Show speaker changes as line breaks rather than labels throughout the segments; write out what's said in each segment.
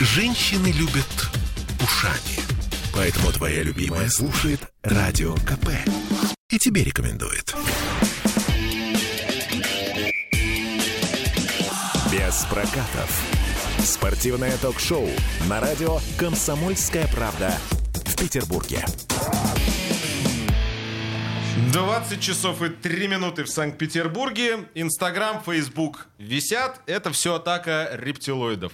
Женщины любят ушами. Поэтому твоя любимая слушает Радио КП. И тебе рекомендует. Без прокатов. Спортивное ток-шоу на радио «Комсомольская правда» в Петербурге.
20 часов и 3 минуты в Санкт-Петербурге. Инстаграм, Фейсбук висят. Это все атака рептилоидов.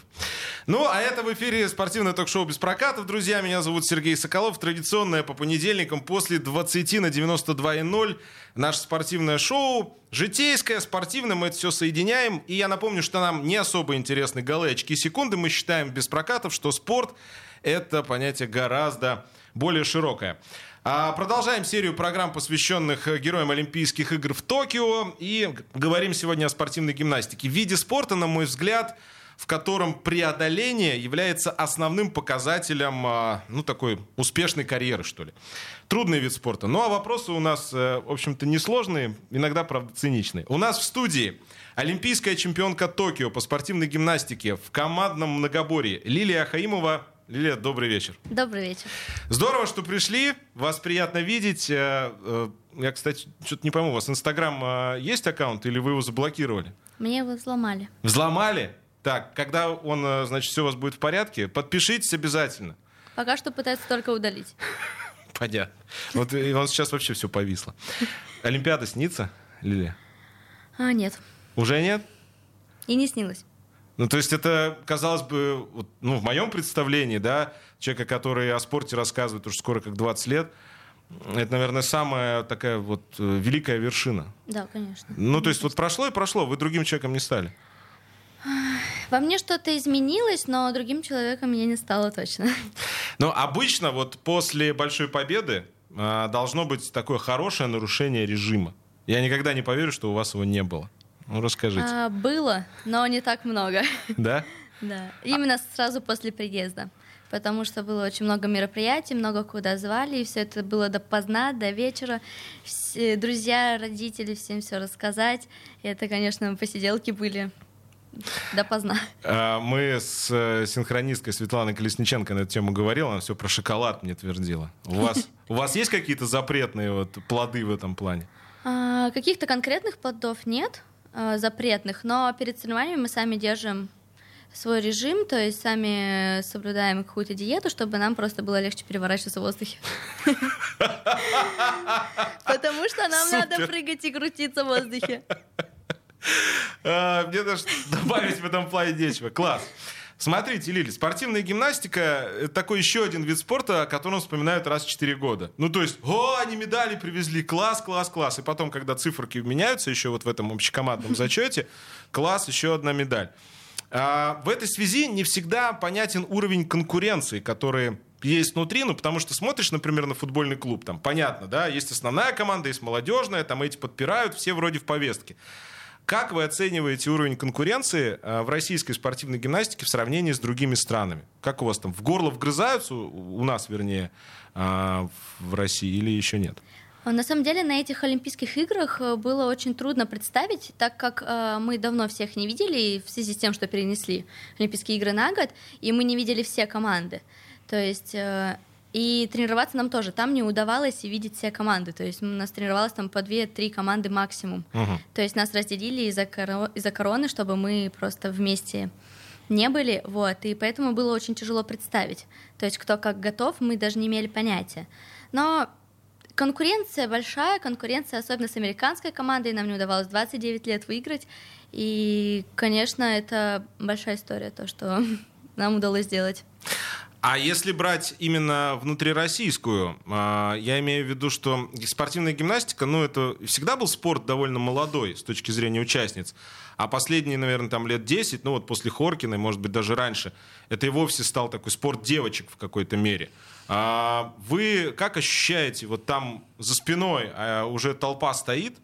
Ну, а это в эфире спортивное ток-шоу без прокатов. Друзья, меня зовут Сергей Соколов. Традиционное по понедельникам после 20 на 92,0 наше спортивное шоу. Житейское, спортивное, мы это все соединяем. И я напомню, что нам не особо интересны голы, очки, секунды. Мы считаем без прокатов, что спорт — это понятие гораздо более широкое. А, продолжаем серию программ, посвященных э, героям Олимпийских игр в Токио. И говорим сегодня о спортивной гимнастике. В виде спорта, на мой взгляд, в котором преодоление является основным показателем, а, ну, такой успешной карьеры, что ли. Трудный вид спорта. Ну, а вопросы у нас, э, в общем-то, несложные, иногда, правда, циничные. У нас в студии олимпийская чемпионка Токио по спортивной гимнастике в командном многоборье Лилия Ахаимова. Лилия, добрый вечер.
Добрый вечер.
Здорово, что пришли. Вас приятно видеть. Э, э, я, кстати, что-то не пойму, у вас Инстаграм есть аккаунт или вы его заблокировали?
Мне его взломали.
Взломали? Так, когда он, э, значит, все у вас будет в порядке, подпишитесь обязательно.
Пока что пытаются только удалить.
Понятно. Вот и он сейчас вообще все повисло. Олимпиада снится, Лилия?
А, нет.
Уже нет?
И не снилось.
Ну, то есть это, казалось бы, вот, ну, в моем представлении, да, человека, который о спорте рассказывает уже скоро как 20 лет, это, наверное, самая такая вот э, великая вершина.
Да, конечно.
Ну, то есть вот прошло и прошло, вы другим человеком не стали.
Во мне что-то изменилось, но другим человеком я не стала точно.
Но обычно вот после большой победы э, должно быть такое хорошее нарушение режима. Я никогда не поверю, что у вас его не было. Ну, расскажите.
А, было, но не так много.
Да?
Да. Именно сразу после приезда. Потому что было очень много мероприятий, много куда звали, и все это было допоздна, до вечера. Все, друзья, родители, всем все рассказать. И это, конечно, посиделки были допоздна.
А, мы с э, синхронисткой Светланой Колесниченко на эту тему говорили, она все про шоколад мне твердила. У вас, у вас есть какие-то запретные вот плоды в этом плане?
А, каких-то конкретных плодов нет, а, запретных, но перед соревнованиями мы сами держим свой режим, то есть сами соблюдаем какую-то диету, чтобы нам просто было легче переворачиваться в воздухе. Потому что нам надо прыгать и крутиться в воздухе.
А, мне даже добавить в этом плане нечего. Класс. Смотрите, Лили, спортивная гимнастика — это такой еще один вид спорта, о котором вспоминают раз в 4 года. Ну, то есть, о, они медали привезли, класс, класс, класс. И потом, когда циферки меняются еще вот в этом общекомандном зачете, класс, еще одна медаль. А, в этой связи не всегда понятен уровень конкуренции, который есть внутри, ну, потому что смотришь, например, на футбольный клуб, там, понятно, да, есть основная команда, есть молодежная, там эти подпирают, все вроде в повестке. Как вы оцениваете уровень конкуренции э, в российской спортивной гимнастике в сравнении с другими странами? Как у вас там в горло вгрызаются, у нас, вернее, э, в России или еще нет?
На самом деле на этих Олимпийских играх э, было очень трудно представить, так как э, мы давно всех не видели в связи с тем, что перенесли Олимпийские игры на год, и мы не видели все команды. То есть э, и тренироваться нам тоже. Там не удавалось видеть все команды. То есть у нас тренировалось там по 2-3 команды максимум. Uh-huh. То есть нас разделили из-за, коро- из-за короны, чтобы мы просто вместе не были. Вот. И поэтому было очень тяжело представить. То есть кто как готов, мы даже не имели понятия. Но конкуренция большая, конкуренция особенно с американской командой. Нам не удавалось 29 лет выиграть. И, конечно, это большая история, то, что нам удалось сделать.
А если брать именно внутрироссийскую, а, я имею в виду, что спортивная гимнастика, ну, это всегда был спорт довольно молодой с точки зрения участниц. А последние, наверное, там лет 10, ну вот после Хоркиной, может быть, даже раньше, это и вовсе стал такой спорт девочек в какой-то мере. А вы как ощущаете, вот там за спиной а уже толпа стоит?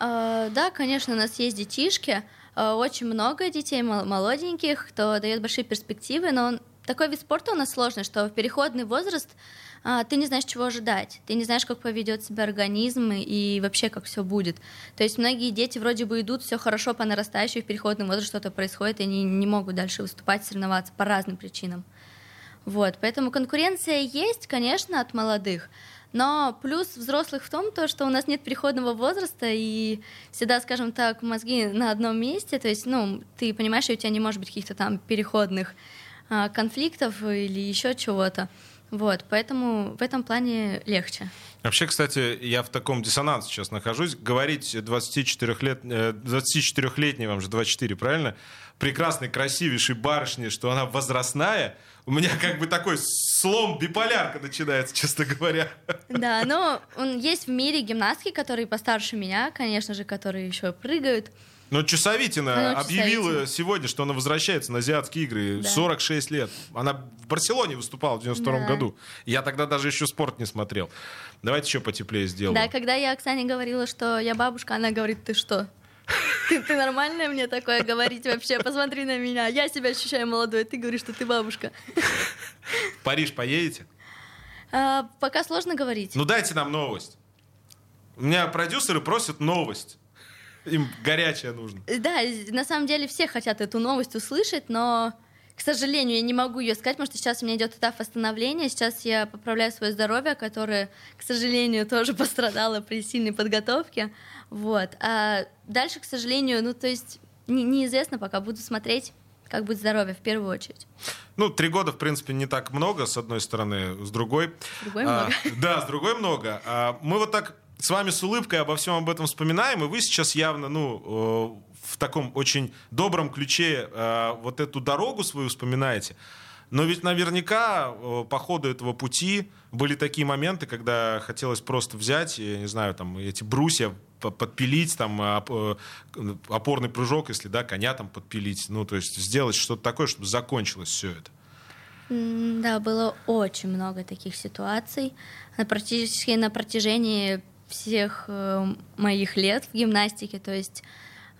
Да, конечно, у нас есть детишки, очень много детей молоденьких, кто дает большие перспективы, но такой вид спорта у нас сложный, что в переходный возраст а, ты не знаешь, чего ожидать, ты не знаешь, как поведет себя организм и вообще как все будет. То есть многие дети вроде бы идут, все хорошо по нарастающей, в переходный возраст что-то происходит, и они не могут дальше выступать, соревноваться по разным причинам. Вот, поэтому конкуренция есть, конечно, от молодых, но плюс взрослых в том, то, что у нас нет переходного возраста, и всегда, скажем так, мозги на одном месте, то есть, ну, ты понимаешь, что у тебя не может быть каких-то там переходных конфликтов или еще чего-то. Вот, поэтому в этом плане легче.
Вообще, кстати, я в таком диссонансе сейчас нахожусь. Говорить 24 лет, 24-летней, вам же 24, правильно? Прекрасной, красивейшей барышне, что она возрастная, у меня как бы такой слом биполярка начинается, честно говоря.
Да, но он есть в мире гимнастки, которые постарше меня, конечно же, которые еще прыгают.
Но Чусовитина объявила Чусовитина. сегодня, что она возвращается на азиатские игры. Да. 46 лет. Она в Барселоне выступала в 92 да. году. Я тогда даже еще спорт не смотрел. Давайте еще потеплее сделаем.
Да, когда я Оксане говорила, что я бабушка, она говорит, ты что? Ты, ты нормальная мне такое говорить вообще? Посмотри на меня. Я себя ощущаю молодой, ты говоришь, что ты бабушка.
В Париж поедете?
А, пока сложно говорить.
Ну дайте нам новость. У меня продюсеры просят новость. Им горячая нужно.
Да, на самом деле все хотят эту новость услышать, но, к сожалению, я не могу ее сказать, потому что сейчас у меня идет этап восстановления. Сейчас я поправляю свое здоровье, которое, к сожалению, тоже пострадало при сильной подготовке. Вот. А дальше, к сожалению, ну, то есть не, неизвестно пока. Буду смотреть как будет здоровье в первую очередь.
Ну, три года, в принципе, не так много, с одной стороны, с другой.
С другой а, много.
Да, с другой много. А, мы вот так с вами с улыбкой обо всем об этом вспоминаем, и вы сейчас явно, ну, э, в таком очень добром ключе э, вот эту дорогу свою вспоминаете. Но ведь наверняка э, по ходу этого пути были такие моменты, когда хотелось просто взять, я не знаю, там эти брусья подпилить, там опорный прыжок, если да, коня там подпилить, ну то есть сделать что-то такое, чтобы закончилось все это.
Да, было очень много таких ситуаций. Практически на протяжении всех э, моих лет в гимнастике, то есть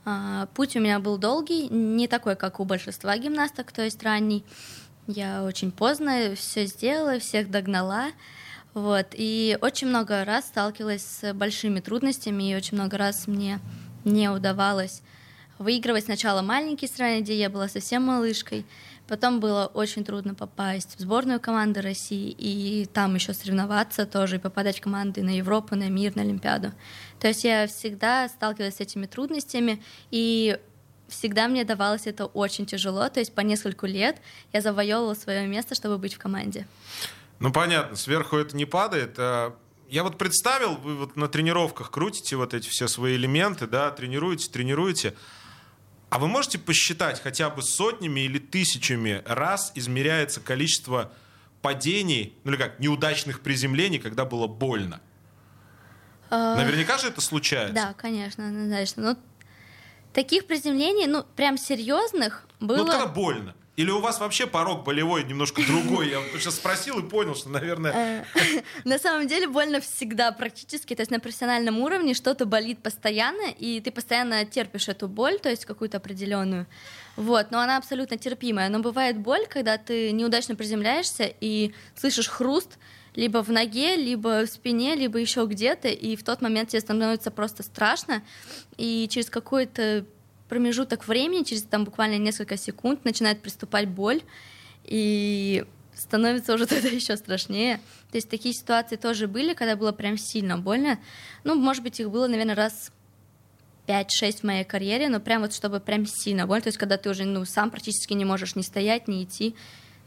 э, путь у меня был долгий, не такой, как у большинства гимнасток, то есть ранний. Я очень поздно все сделала, всех догнала. Вот, и очень много раз сталкивалась с большими трудностями, и очень много раз мне не удавалось выигрывать сначала маленькие страны, где я была совсем малышкой, Потом было очень трудно попасть в сборную команды России и там еще соревноваться тоже, и попадать в команды на Европу, на мир, на Олимпиаду. То есть я всегда сталкивалась с этими трудностями, и всегда мне давалось это очень тяжело. То есть по нескольку лет я завоевывала свое место, чтобы быть в команде.
Ну понятно, сверху это не падает. А я вот представил, вы вот на тренировках крутите вот эти все свои элементы, да, тренируете, тренируете. А вы можете посчитать хотя бы сотнями или тысячами раз измеряется количество падений, ну или как, неудачных приземлений, когда было больно? А, Наверняка же это случается.
Да, конечно, однозначно. Но таких приземлений, ну, прям серьезных было... Ну,
когда больно. Или у вас вообще порог болевой немножко другой? Я сейчас спросил и понял, что, наверное...
Э, на самом деле больно всегда практически. То есть на профессиональном уровне что-то болит постоянно, и ты постоянно терпишь эту боль, то есть какую-то определенную. Вот, но она абсолютно терпимая. Но бывает боль, когда ты неудачно приземляешься и слышишь хруст, либо в ноге, либо в спине, либо еще где-то, и в тот момент тебе становится просто страшно, и через какое-то промежуток времени, через там буквально несколько секунд, начинает приступать боль, и становится уже тогда еще страшнее. То есть такие ситуации тоже были, когда было прям сильно больно. Ну, может быть, их было, наверное, раз 5-6 в моей карьере, но прям вот чтобы прям сильно больно, то есть когда ты уже ну, сам практически не можешь ни стоять, ни идти.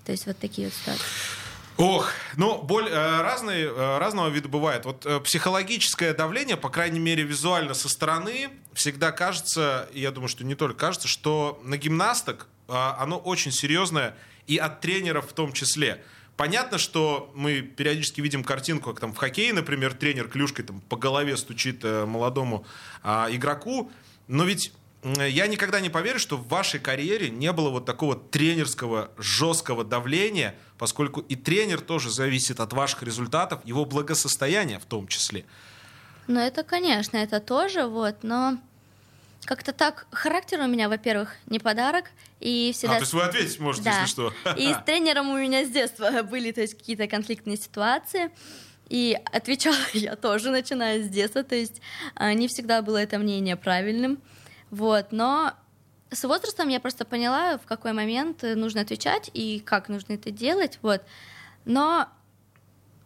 То есть вот такие вот ситуации.
Ох, ну, боль э, разные, э, разного вида бывает. Вот э, психологическое давление, по крайней мере, визуально со стороны, всегда кажется, и я думаю, что не только кажется, что на гимнасток э, оно очень серьезное, и от тренеров в том числе. Понятно, что мы периодически видим картинку, как там в хоккее, например, тренер клюшкой там, по голове стучит э, молодому э, игроку, но ведь я никогда не поверю, что в вашей карьере не было вот такого тренерского жесткого давления, поскольку и тренер тоже зависит от ваших результатов, его благосостояния в том числе.
Ну, это, конечно, это тоже, вот, но как-то так, характер у меня, во-первых, не подарок, и всегда...
А, то есть вы ответить можете,
Да.
если что.
И с тренером у меня с детства были, то есть, какие-то конфликтные ситуации. И отвечала я тоже, начиная с детства, то есть а, не всегда было это мнение правильным. Вот, но с возрастом я просто поняла, в какой момент э, нужно отвечать и как нужно это делать, вот. Но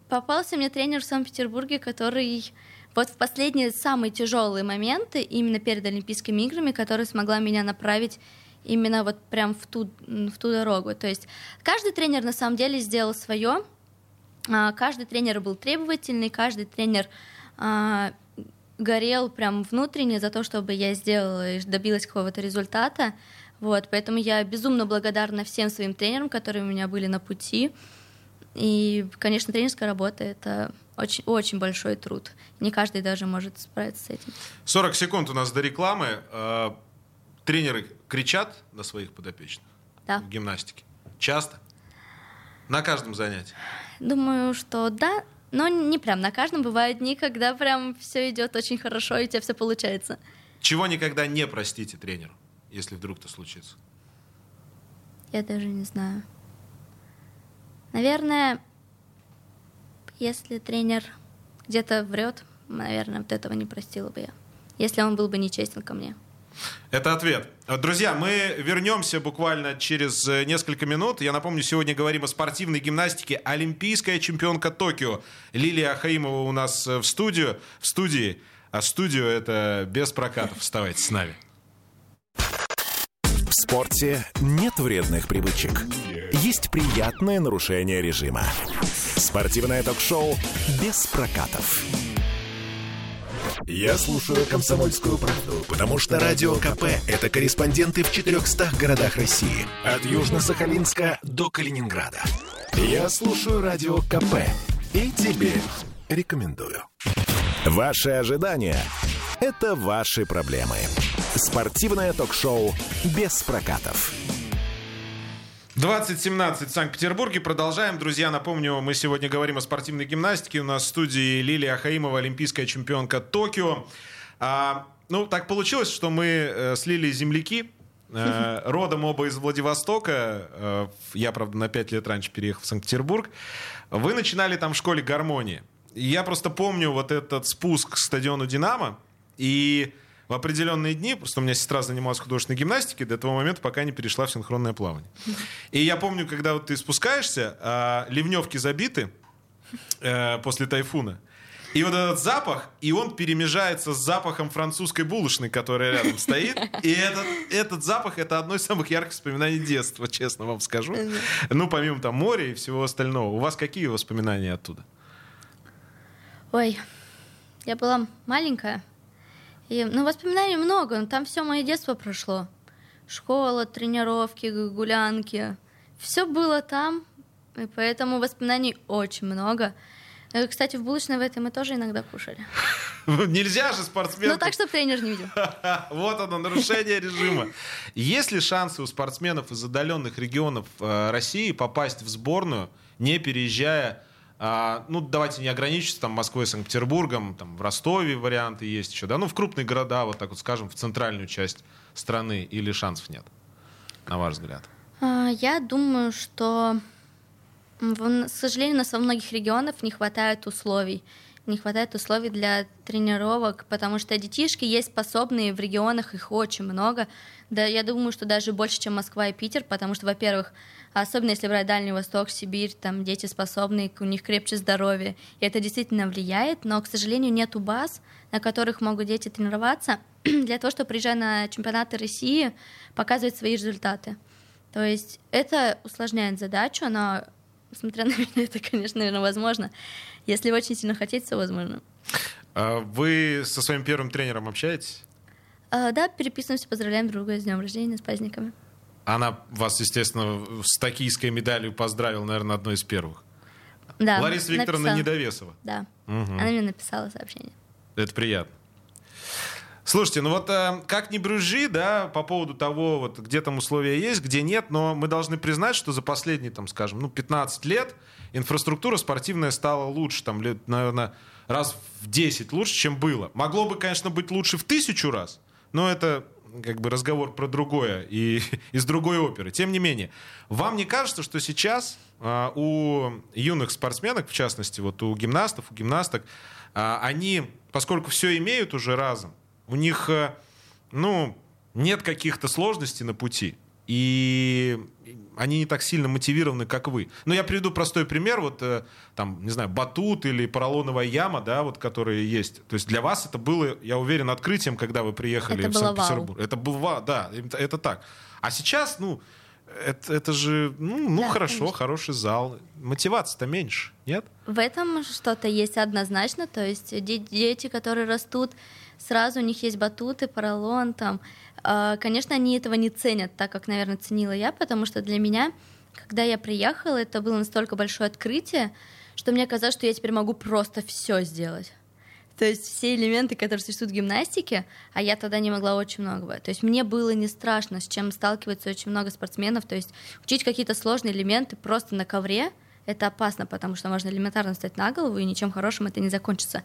попался мне тренер в Санкт-Петербурге, который вот в последние самые тяжелые моменты, именно перед Олимпийскими играми, который смогла меня направить именно вот прям в ту, в ту дорогу. То есть каждый тренер на самом деле сделал свое, а, каждый тренер был требовательный, каждый тренер а, горел прям внутренне за то, чтобы я сделала и добилась какого-то результата. Вот, поэтому я безумно благодарна всем своим тренерам, которые у меня были на пути. И, конечно, тренерская работа — это очень, очень большой труд. Не каждый даже может справиться с этим.
40 секунд у нас до рекламы. Э, Тренеры кричат на своих подопечных
Да.
в гимнастике? Часто? На каждом занятии?
Думаю, что да, но не прям на каждом. Бывают дни, когда прям все идет очень хорошо, и у тебя все получается.
Чего никогда не простите тренеру, если вдруг это случится?
Я даже не знаю. Наверное, если тренер где-то врет, наверное, вот этого не простила бы я. Если он был бы нечестен ко мне.
Это ответ. Друзья, мы вернемся буквально через э, несколько минут. Я напомню, сегодня говорим о спортивной гимнастике. Олимпийская чемпионка Токио Лилия Ахаимова у нас э, в студию. В студии. А студию это без прокатов. Вставайте с нами.
В спорте нет вредных привычек. Есть приятное нарушение режима. Спортивное ток-шоу без прокатов. Я слушаю «Комсомольскую правду», потому что «Радио КП» — это корреспонденты в 400 городах России. От Южно-Сахалинска до Калининграда. Я слушаю «Радио КП» и тебе рекомендую. Ваши ожидания — это ваши проблемы. Спортивное ток-шоу без прокатов.
2017 в Санкт-Петербурге. Продолжаем. Друзья, напомню, мы сегодня говорим о спортивной гимнастике. У нас в студии Лилия Ахаимова, олимпийская чемпионка Токио. А, ну, так получилось, что мы э, с Лилией земляки. Э, родом оба из Владивостока. Э, я, правда, на 5 лет раньше переехал в Санкт-Петербург. Вы начинали там в школе гармонии. Я просто помню вот этот спуск к стадиону «Динамо». И в определенные дни, просто у меня сестра занималась художественной гимнастикой до того момента, пока не перешла в синхронное плавание. И я помню, когда вот ты спускаешься, а, ливневки забиты э, после тайфуна, и вот этот запах, и он перемежается с запахом французской булочной, которая рядом стоит. И этот, этот запах — это одно из самых ярких воспоминаний детства, честно вам скажу. Ну, помимо там моря и всего остального. У вас какие воспоминания оттуда?
Ой, я была маленькая. И, ну, воспоминаний много, но там все мое детство прошло. Школа, тренировки, гулянки. Все было там, и поэтому воспоминаний очень много. Э, Кстати, в булочной в этой мы тоже иногда кушали.
Нельзя же спортсменку...
Ну, так, чтобы тренер не видел.
Вот оно, нарушение режима. Есть ли шансы у спортсменов из отдаленных регионов э, России попасть в сборную, не переезжая, а, ну, давайте не ограничиться там Москвой, Санкт-Петербургом, там в Ростове варианты есть еще, да, ну, в крупные города, вот так вот скажем, в центральную часть страны, или шансов нет, на ваш взгляд?
А, Я думаю, что, к сожалению, у нас во многих регионах не хватает условий. Не хватает условий для тренировок, потому что детишки есть способные в регионах, их очень много. Да, я думаю, что даже больше, чем Москва и Питер, потому что, во-первых, особенно если брать Дальний Восток, Сибирь, там дети способные, у них крепче здоровье, и это действительно влияет, но, к сожалению, нету баз, на которых могут дети тренироваться для того, чтобы, приезжая на чемпионаты России, показывать свои результаты. То есть это усложняет задачу, но, смотря на меня, это, конечно, наверное, возможно. Если очень сильно хотеть, все возможно.
А Вы со своим первым тренером общаетесь?
А, да, переписываемся, поздравляем друг друга с днем рождения, с праздниками.
Она вас, естественно, с токийской медалью поздравила, наверное, одной из первых.
Да,
Лариса Викторовна
написала.
Недовесова.
Да,
Мгм.
она мне написала сообщение.
Это приятно. Слушайте, ну вот э, как ни брюжи, да, по поводу того, вот где там условия есть, где нет, но мы должны признать, что за последние, там, скажем, ну, 15 лет инфраструктура спортивная стала лучше, там, лет, наверное, раз в 10 лучше, чем было. Могло бы, конечно, быть лучше в тысячу раз, но это как бы разговор про другое и из другой оперы. Тем не менее, вам не кажется, что сейчас а, у юных спортсменок, в частности, вот у гимнастов, у гимнасток, а, они, поскольку все имеют уже разом, у них, а, ну, нет каких-то сложностей на пути, и они не так сильно мотивированы, как вы. Но я приведу простой пример, вот э, там, не знаю, батут или поролоновая яма, да, вот которые есть. То есть для вас это было, я уверен, открытием, когда вы приехали
это
в Санкт-Петербург. Это было, да, это, это так. А сейчас, ну, это, это же, ну, ну да, хорошо, конечно. хороший зал. Мотивация-то меньше, нет?
В этом что-то есть однозначно. То есть дети, которые растут, сразу у них есть батуты, поролон, там, конечно, они этого не ценят так, как, наверное, ценила я, потому что для меня, когда я приехала, это было настолько большое открытие, что мне казалось, что я теперь могу просто все сделать. То есть все элементы, которые существуют в гимнастике, а я тогда не могла очень много. То есть мне было не страшно, с чем сталкивается очень много спортсменов. То есть учить какие-то сложные элементы просто на ковре — это опасно, потому что можно элементарно встать на голову, и ничем хорошим это не закончится.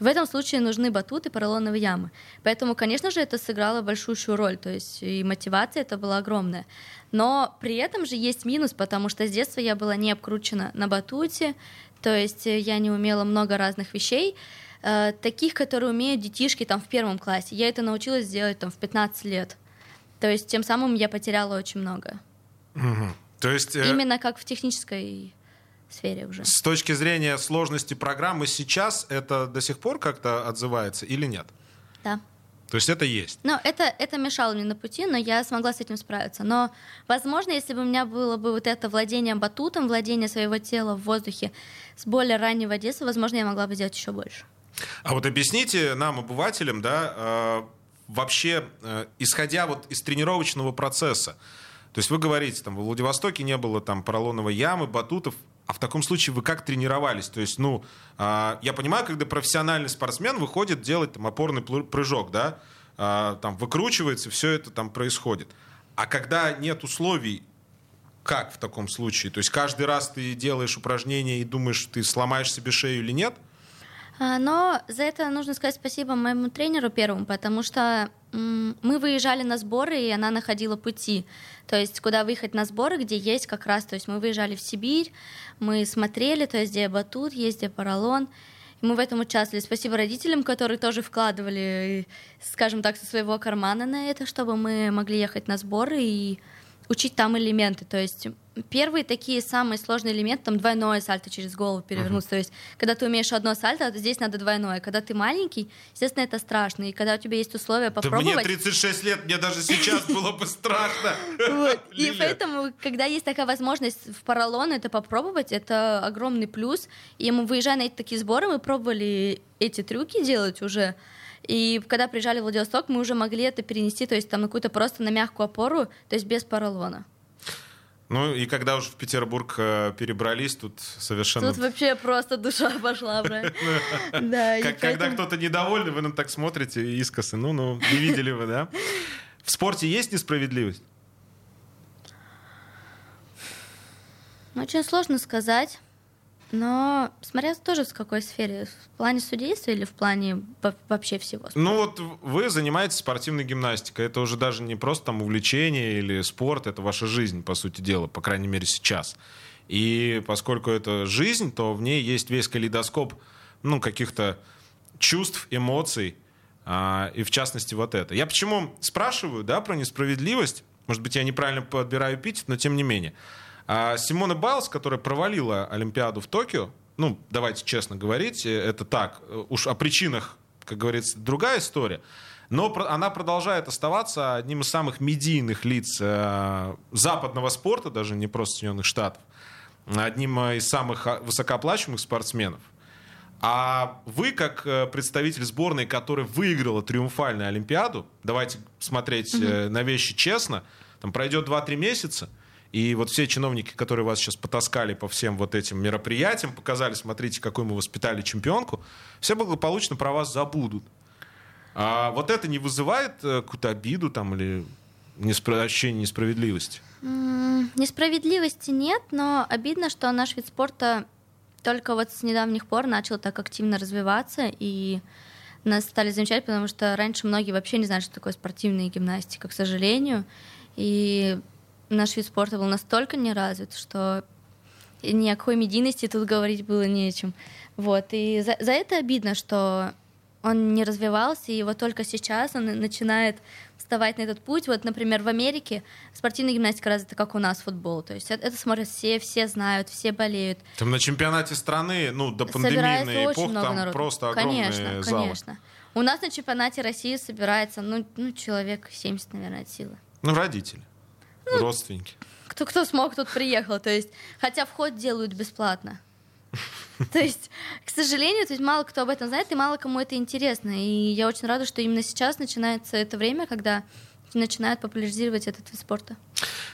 В этом случае нужны батуты, поролоновые ямы. Поэтому, конечно же, это сыграло большущую роль, то есть и мотивация это была огромная. Но при этом же есть минус, потому что с детства я была не обкручена на батуте, то есть я не умела много разных вещей, э, таких, которые умеют детишки там в первом классе. Я это научилась делать там в 15 лет. То есть тем самым я потеряла очень много.
Угу. То есть
э... именно как в технической сфере уже.
С точки зрения сложности программы сейчас это до сих пор как-то отзывается или нет?
Да.
То есть это есть?
Ну, это, это мешало мне на пути, но я смогла с этим справиться. Но, возможно, если бы у меня было бы вот это владение батутом, владение своего тела в воздухе с более раннего детства, возможно, я могла бы сделать еще больше.
А вот объясните нам, обывателям, да, э, вообще, э, исходя вот из тренировочного процесса, то есть вы говорите, там, в Владивостоке не было там поролоновой ямы, батутов, а в таком случае вы как тренировались? То есть, ну, э, я понимаю, когда профессиональный спортсмен выходит делать там опорный прыжок, да, э, там выкручивается, все это там происходит. А когда нет условий, как в таком случае? То есть каждый раз ты делаешь упражнение и думаешь, ты сломаешь себе шею или нет?
А, но за это нужно сказать спасибо моему тренеру первому, потому что мы выезжали на сборы, и она находила пути. То есть, куда выехать на сборы, где есть как раз, то есть мы выезжали в Сибирь, мы смотрели, то есть, где батут есть, где поролон, и мы в этом участвовали. Спасибо родителям, которые тоже вкладывали, скажем так, со своего кармана на это, чтобы мы могли ехать на сборы и учить там элементы. То есть первые такие самые сложные элементы, там двойное сальто через голову перевернуться. Uh-huh. То есть, когда ты умеешь одно сальто, то здесь надо двойное. Когда ты маленький, естественно, это страшно. И когда у тебя есть условия попробовать...
Да мне 36 лет, мне даже сейчас было бы страшно.
И поэтому, когда есть такая возможность в поролон это попробовать, это огромный плюс. И мы, выезжая на эти такие сборы, мы пробовали эти трюки делать уже. И когда приезжали в Владивосток, мы уже могли это перенести, то есть там на какую-то просто на мягкую опору, то есть без поролона.
Ну и когда уже в Петербург э, перебрались, тут совершенно...
Тут вообще просто душа пошла.
Да, Когда кто-то недовольный, вы нам так смотрите искосы. Ну, ну, не видели вы, да? В спорте есть несправедливость?
Очень сложно сказать. Но смотря тоже в какой сфере, в плане судейства или в плане вообще всего.
Ну вот вы занимаетесь спортивной гимнастикой, это уже даже не просто там увлечение или спорт, это ваша жизнь, по сути дела, по крайней мере сейчас. И поскольку это жизнь, то в ней есть весь калейдоскоп ну, каких-то чувств, эмоций, а, и в частности вот это. Я почему спрашиваю да, про несправедливость, может быть, я неправильно подбираю эпитет, но тем не менее. А Симона Байлз, которая провалила Олимпиаду в Токио, ну, давайте честно говорить, э, это так, э, уж о причинах, как говорится, другая история, но она продолжает оставаться одним из самых медийных лиц э, западного спорта, даже не просто Соединенных Штатов, одним из самых а, высокооплачиваемых спортсменов. А вы, как представитель сборной, которая выиграла триумфальную Олимпиаду, давайте смотреть mm-hmm. на вещи честно, там пройдет 2-3 месяца, и вот все чиновники, которые вас сейчас потаскали по всем вот этим мероприятиям, показали, смотрите, какой мы воспитали чемпионку, все благополучно про вас забудут. А вот это не вызывает э, какую-то обиду там или неспро... ощущение несправедливости?
Несправедливости нет, но обидно, что наш вид спорта только вот с недавних пор начал так активно развиваться, и нас стали замечать, потому что раньше многие вообще не знали, что такое спортивная гимнастика, к сожалению. И наш вид спорта был настолько не развит, что ни о какой медийности тут говорить было нечем. Вот. И за, за это обидно, что он не развивался, и вот только сейчас он начинает вставать на этот путь. Вот, например, в Америке спортивная гимнастика развита, как у нас футбол. То есть это, это смотрят все, все знают, все болеют.
Там на чемпионате страны, ну, до пандемийной эпохи, там народу. просто огромные
конечно,
залы.
Конечно, У нас на чемпионате России собирается, ну, ну человек 70, наверное, от силы.
Ну, родители, родственники.
Кто, кто смог, тот приехал. То есть, хотя вход делают бесплатно. То есть, к сожалению, то есть мало кто об этом знает, и мало кому это интересно. И я очень рада, что именно сейчас начинается это время, когда начинают популяризировать этот вид спорта.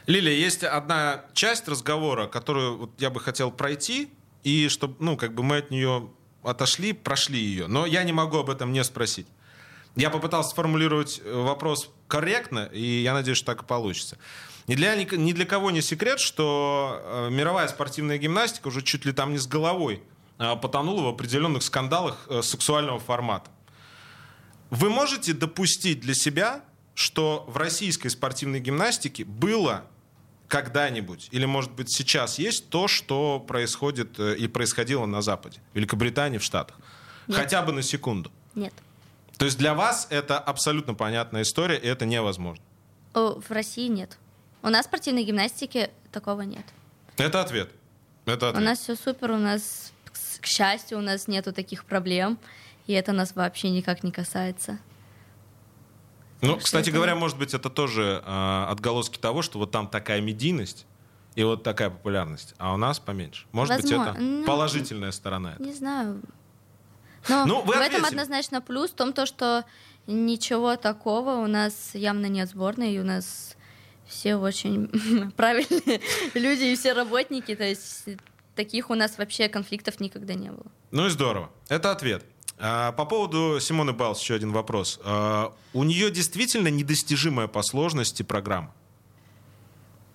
Лилия, есть одна часть разговора, которую вот я бы хотел пройти, и чтобы, ну, как бы мы от нее отошли, прошли ее. Но я не могу об этом не спросить. Я попытался сформулировать э, вопрос корректно, и я надеюсь, что так и получится. Ни для, ни для кого не секрет, что э, мировая спортивная гимнастика уже чуть ли там не с головой э, потонула в определенных скандалах э, сексуального формата. Вы можете допустить для себя, что в российской спортивной гимнастике было когда-нибудь, или, может быть, сейчас есть то, что происходит и происходило на Западе, в Великобритании, в Штатах? Нет. Хотя бы на секунду.
Нет.
То есть для вас это абсолютно понятная история, и это невозможно?
В России нет. У нас в спортивной гимнастике такого нет.
Это ответ. Это ответ.
У нас все супер, у нас, к счастью, у нас нету таких проблем, и это нас вообще никак не касается.
Ну, так кстати это... говоря, может быть, это тоже э, отголоски того, что вот там такая медийность и вот такая популярность, а у нас поменьше. Может Возможно. быть, это ну, положительная сторона.
Не знаю. Но ну, в этом однозначно плюс в том, то, что ничего такого у нас явно нет сборной, и у нас все очень правильные люди и все работники, то есть таких у нас вообще конфликтов никогда не было.
Ну и здорово. Это ответ. А, по поводу Симоны Балс еще один вопрос. А, у нее действительно недостижимая по сложности программа?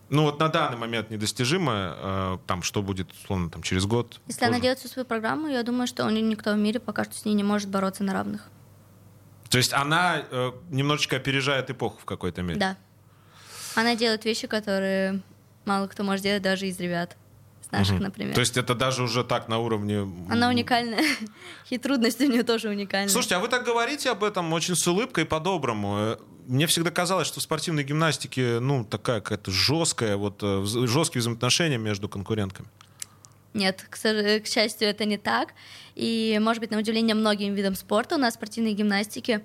Ну вот на данный момент недостижимая, а, там что будет, условно, там через год?
Если позже. она делает всю свою программу, я думаю, что никто в мире пока что с ней не может бороться на равных.
То есть она э, немножечко опережает эпоху в какой-то мере?
Да. Она делает вещи, которые мало кто может делать даже из ребят. Наших, угу. например.
То есть это даже уже так на уровне...
Она уникальная. И трудности у нее тоже уникальные.
Слушайте, а вы так говорите об этом очень с улыбкой по-доброму. Э, мне всегда казалось, что в спортивной гимнастике, ну, такая какая-то жесткая, вот, э, жесткие взаимоотношения между конкурентками.
Нет, к, к счастью, это не так. И, может быть, на удивление многим видам спорта у нас в спортивной гимнастике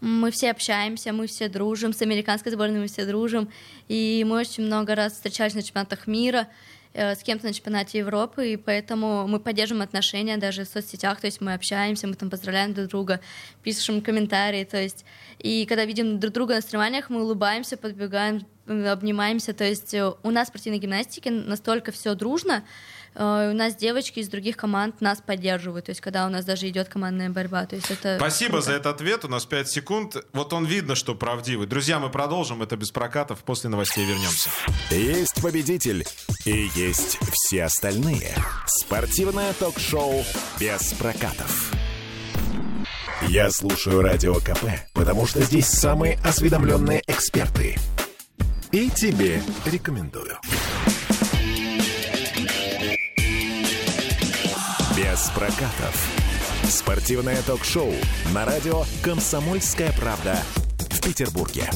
мы все общаемся, мы все дружим, с американской сборной мы все дружим, и мы очень много раз встречались на чемпионатах мира, э, с кем-то на чемпионате Европы, и поэтому мы поддерживаем отношения даже в соцсетях, то есть мы общаемся, мы там поздравляем друг друга, пишем комментарии, то есть. И когда видим друг друга на соревнованиях, мы улыбаемся, подбегаем, обнимаемся, то есть э, у нас в спортивной гимнастике настолько все дружно, Э, у нас девочки из других команд нас поддерживают, то есть когда у нас даже идет командная борьба. То есть это
Спасибо круто. за этот ответ, у нас 5 секунд. Вот он видно, что правдивый. Друзья, мы продолжим, это без прокатов, после новостей вернемся.
Есть победитель и есть все остальные. Спортивное ток-шоу без прокатов. Я слушаю Радио КП, потому что здесь самые осведомленные эксперты. И тебе рекомендую. Без прокатов. Спортивное ток-шоу на радио «Комсомольская правда» в Петербурге.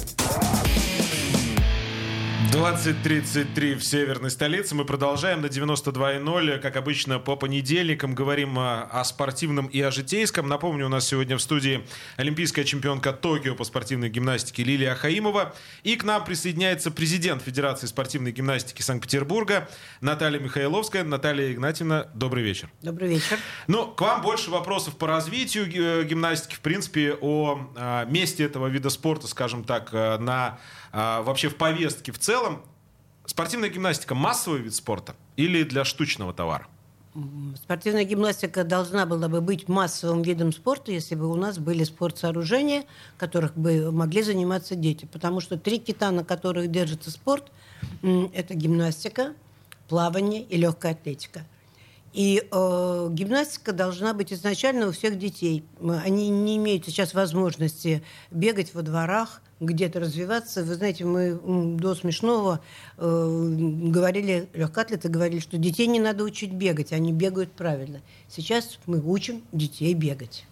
20.33 в северной столице. Мы продолжаем на 92.0. Как обычно, по понедельникам говорим о, о спортивном и о житейском. Напомню, у нас сегодня в студии олимпийская чемпионка Токио по спортивной гимнастике Лилия Хаимова. И к нам присоединяется президент Федерации спортивной гимнастики Санкт-Петербурга Наталья Михайловская. Наталья Игнатьевна, добрый вечер.
Добрый вечер.
Ну, к вам больше вопросов по развитию э, гимнастики, в принципе, о, о месте этого вида спорта, скажем так, э, на а, вообще в повестке в целом, спортивная гимнастика массовый вид спорта или для штучного товара?
Спортивная гимнастика должна была бы быть массовым видом спорта, если бы у нас были спортсооружения, которых бы могли заниматься дети. Потому что три кита, на которых держится спорт, это гимнастика, плавание и легкая атлетика. И э, гимнастика должна быть изначально у всех детей. Они не имеют сейчас возможности бегать во дворах, где-то развиваться. Вы знаете, мы до смешного э, говорили, легкоатлеты говорили, что детей не надо учить бегать, они бегают правильно. Сейчас мы учим детей бегать.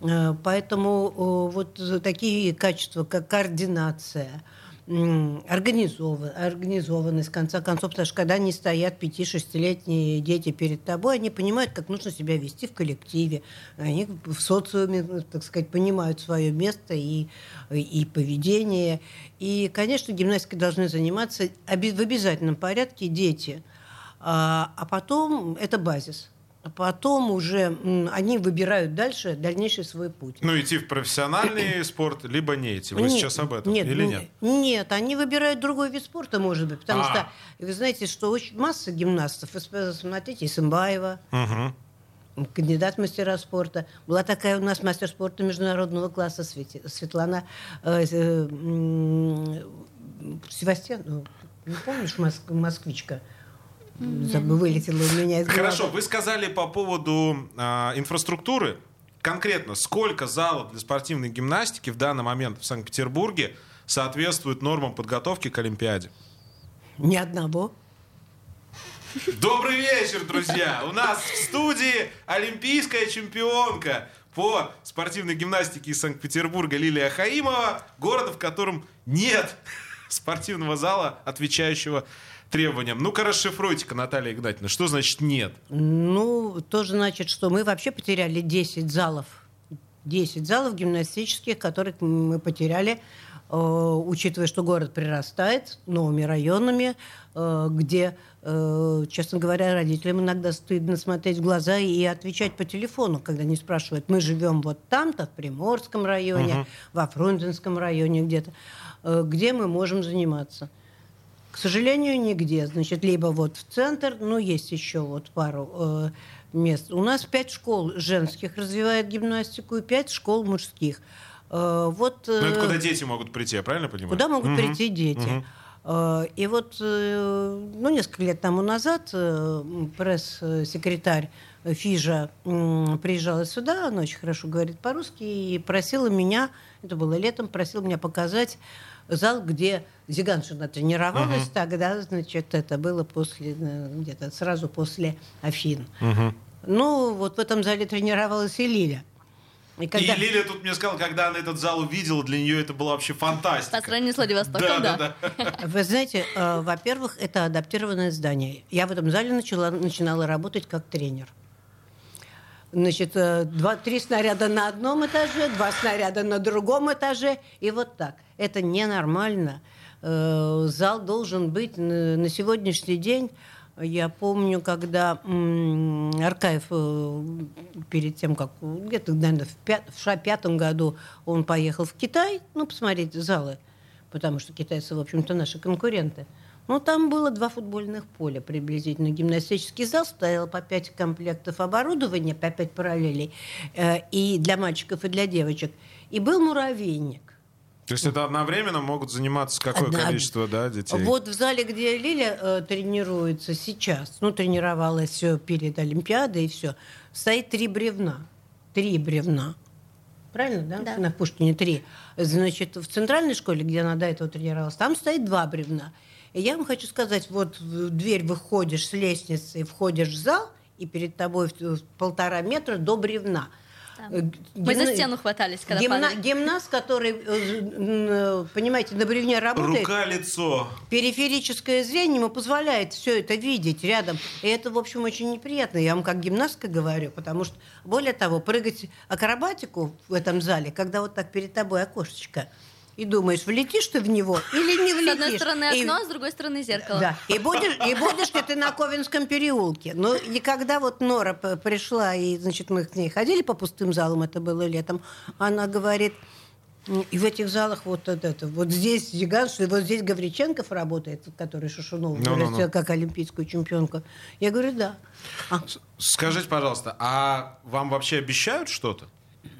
Э, поэтому э, вот такие качества, как координация – организован, организованность, в конце концов, потому что когда они стоят 5-6-летние дети перед тобой, они понимают, как нужно себя вести в коллективе, они в социуме, так сказать, понимают свое место и, и поведение. И, конечно, гимнастикой должны заниматься в обязательном порядке дети, а, а потом это базис а потом уже они выбирают дальше дальнейший свой путь.
Ну, идти в профессиональный спорт, либо не идти. Вы нет, сейчас об этом
нет,
или нет?
Нет, они выбирают другой вид спорта, может быть, потому А-а-а. что вы знаете, что очень масса гимнастов. Смотрите, Исымбаева, угу. кандидат в мастера спорта. Была такая у нас мастер спорта международного класса Светлана э, э, Севастьян, ну, не помнишь, москвичка? Вылетело у меня из головы.
Хорошо, вы сказали по поводу э, инфраструктуры. Конкретно, сколько залов для спортивной гимнастики в данный момент в Санкт-Петербурге соответствует нормам подготовки к Олимпиаде?
Ни одного.
Добрый вечер, друзья! У нас в студии олимпийская чемпионка по спортивной гимнастике из Санкт-Петербурга Лилия Хаимова, города, в котором нет спортивного зала, отвечающего требованиям. Ну-ка, расшифруйте-ка, Наталья Игнатьевна, что значит нет?
Ну, тоже значит, что мы вообще потеряли 10 залов. 10 залов гимнастических, которых мы потеряли, учитывая, что город прирастает новыми районами, э, где, э, честно говоря, родителям иногда стыдно смотреть в глаза и отвечать по телефону, когда они спрашивают, мы живем вот там-то, в Приморском районе, uh-huh. во Фрунзенском районе где-то, э, где мы можем заниматься. К сожалению, нигде. Значит, либо вот в центр, ну, есть еще вот пару э, мест. У нас пять школ женских развивает гимнастику и пять школ мужских.
Э, вот, э, ну, это куда дети могут прийти, я правильно понимаю?
Куда могут угу. прийти дети. Угу. И вот, э, ну, несколько лет тому назад э, пресс-секретарь Фижа приезжала сюда, она очень хорошо говорит по-русски, и просила меня, это было летом, просила меня показать зал, где Зиганшина тренировалась uh-huh. тогда, значит, это было после, э, где-то сразу после Афин. Uh-huh. Ну, вот в этом зале тренировалась и Лиля.
И, когда... и Лиля тут мне сказала, когда она этот зал увидела, для нее это была вообще фантастика.
По сравнению с Владивостоком, да. да.
да. Вы знаете, э, во-первых, это адаптированное здание. Я в этом зале начала, начинала работать как тренер. Значит, э, два, три снаряда на одном этаже, два снаряда на другом этаже, и вот так. Это ненормально. Э, зал должен быть на сегодняшний день. Я помню, когда Аркаев э, перед тем, как где-то, наверное, в, пят, в пятом году он поехал в Китай, ну, посмотреть залы, потому что китайцы, в общем-то, наши конкуренты. Ну, там было два футбольных поля приблизительно. Гимнастический зал стоял по пять комплектов оборудования, по пять параллелей, э, и для мальчиков, и для девочек. И был муравейник.
То есть это одновременно могут заниматься какое Одна... количество да, детей?
Вот в зале, где Лиля э, тренируется сейчас, ну, тренировалась все перед Олимпиадой и все, стоит три бревна. Три бревна. Правильно, да? да. На Пушкине три. Значит, в центральной школе, где она до этого тренировалась, там стоит два бревна. И я вам хочу сказать, вот в дверь выходишь с лестницы, входишь в зал, и перед тобой полтора метра до бревна –
Э, Мы за стену хватались, когда
Гимна... падали. Гимнаст, который, э, понимаете, на бревне работает.
Рука, лицо.
Периферическое зрение ему позволяет все это видеть рядом. И это, в общем, очень неприятно. Я вам как гимнастка говорю, потому что, более того, прыгать акробатику в этом зале, когда вот так перед тобой окошечко – и думаешь, влетишь ты в него или не влетишь. С
одной стороны окно, и... с другой стороны зеркало.
Да, и будешь, и будешь ли ты на Ковенском переулке. Но ну, и когда вот Нора пришла, и, значит, мы к ней ходили по пустым залам, это было летом, она говорит, и в этих залах вот это, вот здесь гигант, вот здесь Гавриченков работает, который Шушунов no, no, no. как олимпийскую чемпионку. Я говорю, да.
А. Скажите, пожалуйста, а вам вообще обещают что-то?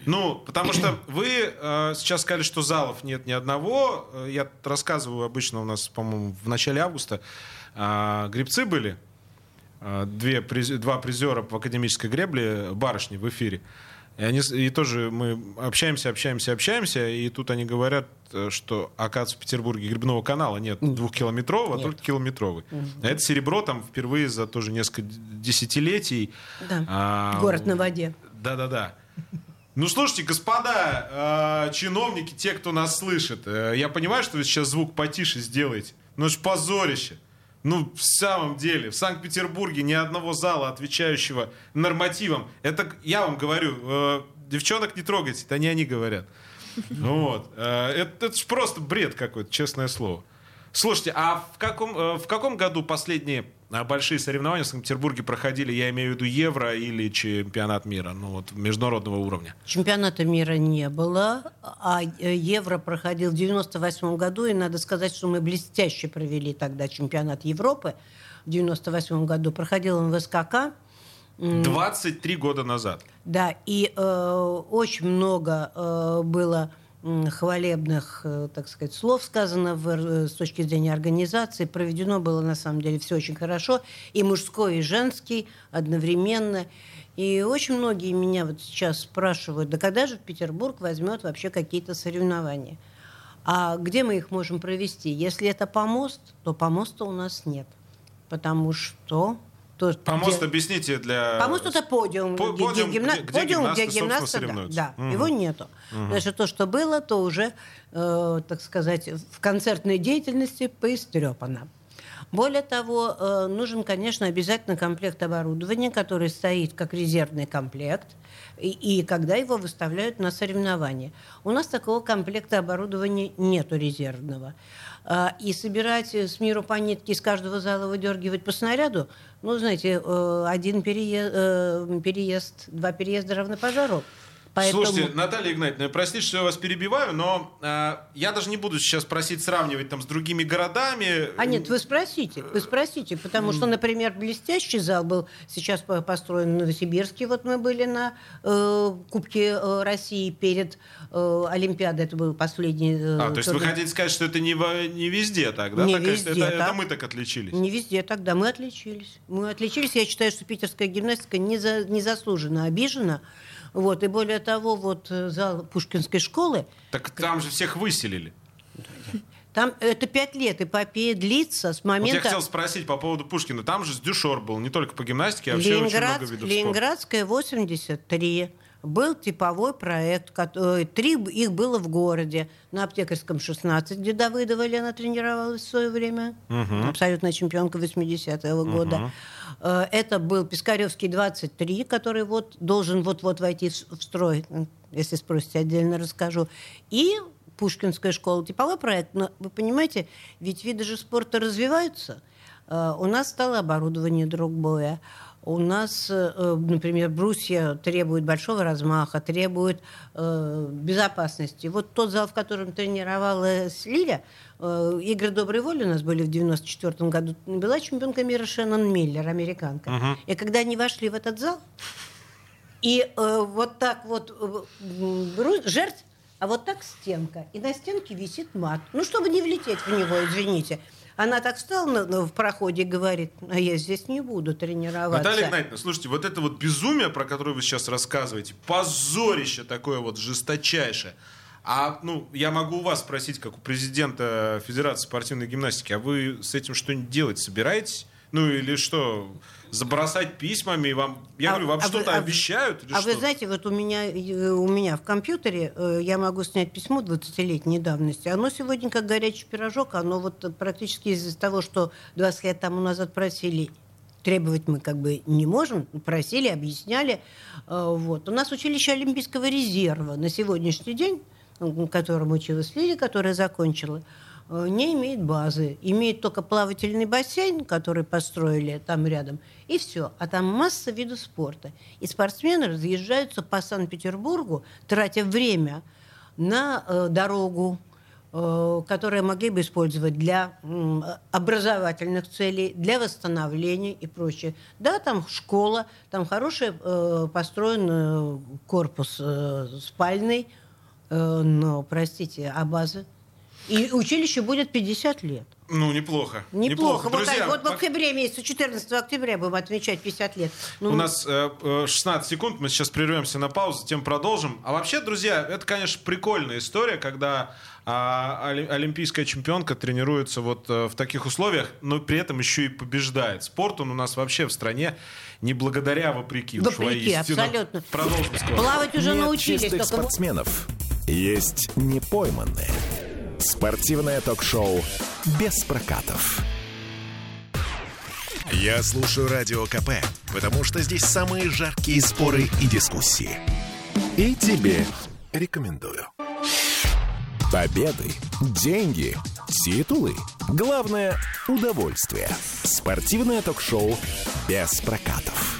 Ну, потому что вы э, сейчас сказали, что залов нет ни одного. Э, я рассказываю обычно у нас, по-моему, в начале августа э, грибцы были. э, две, два призера по академической гребле, барышни в эфире. И, они, и тоже мы общаемся, общаемся, общаемся, и тут они говорят, э, что, оказывается, в Петербурге грибного канала нет двухкилометрового, а только километровый. Угу. А это серебро там впервые за тоже несколько десятилетий.
Да. А, Город на воде.
Да-да-да. Ну, слушайте, господа, э, чиновники, те, кто нас слышит, э, я понимаю, что вы сейчас звук потише сделаете, но это же позорище. Ну, в самом деле, в Санкт-Петербурге ни одного зала, отвечающего нормативам. Это, я вам говорю, э, девчонок не трогайте, это не они говорят. Вот. Э, это, это же просто бред какой-то, честное слово. Слушайте, а в каком, э, в каком году последние большие соревнования в Санкт-Петербурге проходили, я имею в виду Евро или чемпионат мира, ну вот международного уровня?
Чемпионата мира не было, а э, Евро проходил в 98 году, и надо сказать, что мы блестяще провели тогда чемпионат Европы в 98 году. Проходил он в СКК.
23 года назад.
Да, и э, очень много э, было хвалебных, э, так сказать, слов сказано в, э, с точки зрения организации. Проведено было, на самом деле, все очень хорошо. И мужской, и женский одновременно. И очень многие меня вот сейчас спрашивают, да когда же Петербург возьмет вообще какие-то соревнования? А где мы их можем провести? Если это помост, то помоста у нас нет. Потому что
то, Помост где... объясните для...
Помост это подиум,
По,
где,
подиум,
гимна...
где, где подиум, где гимнасты,
да, да угу. его нету. Угу. Значит, то, что было, то уже, э, так сказать, в концертной деятельности поистрепано. Более того, э, нужен, конечно, обязательно комплект оборудования, который стоит как резервный комплект, и, и когда его выставляют на соревнования. У нас такого комплекта оборудования нету резервного. А, и собирать с миру по нитке из каждого зала выдергивать по снаряду, ну, знаете, э, один переезд, э, переезд два переезда равно пожару.
Поэтому... Слушайте, Наталья Игнатьевна, простите, что я вас перебиваю, но э, я даже не буду сейчас просить сравнивать там с другими городами.
А нет, вы спросите, вы спросите, потому что, например, блестящий зал был сейчас построен в Новосибирске, вот мы были на э, Кубке э, России перед э, Олимпиадой, это был последний... Э,
а, то есть вы хотите сказать, что это не, не везде так, да?
Не
так,
везде
это,
так.
это мы так отличились?
Не везде так, да, мы отличились. Мы отличились, я считаю, что питерская гимнастика не за, незаслуженно обижена, вот, и более того, вот э, зал Пушкинской школы...
Так там же всех выселили.
Там это пять лет, эпопея длится с момента... Вот
я хотел спросить по поводу Пушкина. Там же дюшор был, не только по гимнастике, а вообще Ленинград, очень много видов
Ленинградская 83 был типовой проект, который, три их было в городе, на Аптекарском 16, где Давыдова Лена тренировалась в свое время, угу. абсолютная чемпионка 80-го угу. года. Э, это был Пискаревский 23, который вот должен вот-вот войти в строй, если спросите, отдельно расскажу. И Пушкинская школа, типовой проект. Но вы понимаете, ведь виды же спорта развиваются. Э, у нас стало оборудование другое. У нас, э, например, брусья требуют большого размаха, требуют э, безопасности. Вот тот зал, в котором тренировалась Лиля, э, игры доброй воли у нас были в 94 году, была чемпионка мира Шеннон Миллер, американка. Uh-huh. И когда они вошли в этот зал, и э, вот так вот э, жертв, а вот так стенка. И на стенке висит мат. Ну, чтобы не влететь в него, извините. Она так встала в проходе и говорит, а я здесь не буду тренироваться.
Наталья Игнатьевна, слушайте, вот это вот безумие, про которое вы сейчас рассказываете, позорище такое вот жесточайшее. А, ну, я могу у вас спросить, как у президента Федерации спортивной гимнастики, а вы с этим что-нибудь делать собираетесь? Ну, или что, забросать письмами, вам, я а, говорю, вам а что-то а, обещают?
Или а
что?
вы знаете, вот у меня, э, у меня в компьютере э, я могу снять письмо 20-летней давности. Оно сегодня как горячий пирожок, оно вот практически из-за того, что 20 лет тому назад просили требовать мы как бы не можем, просили, объясняли. Э, вот. У нас училище Олимпийского резерва на сегодняшний день, которым училась Лилия, которая закончила, не имеет базы. Имеет только плавательный бассейн, который построили там рядом, и все. А там масса видов спорта. И спортсмены разъезжаются по Санкт-Петербургу, тратя время на э, дорогу, э, которые могли бы использовать для э, образовательных целей, для восстановления и прочее. Да, там школа, там хороший э, построен э, корпус э, спальный, э, но, простите, а базы? И училище будет 50 лет.
Ну, неплохо.
Неплохо. Вот,
Друзья,
вот в
пок-
октябре месяце, 14 октября будем отмечать 50 лет. Ну,
У нас э, э, 16 секунд, мы сейчас прервемся на паузу, затем продолжим. А вообще, друзья, это, конечно, прикольная история, когда а, оли- олимпийская чемпионка тренируется вот э, в таких условиях, но при этом еще и побеждает. Спорт он у нас вообще в стране не благодаря, а вопреки. уж
Вопреки,
воистину.
абсолютно.
Продолжим скоро.
Плавать уже
Нет
научились.
чистых
только вот-
спортсменов. Есть непойманные. Спортивное ток-шоу «Без прокатов». Я слушаю Радио КП, потому что здесь самые жаркие споры и дискуссии. И тебе рекомендую. Победы, деньги, титулы. Главное – удовольствие. Спортивное ток-шоу «Без прокатов».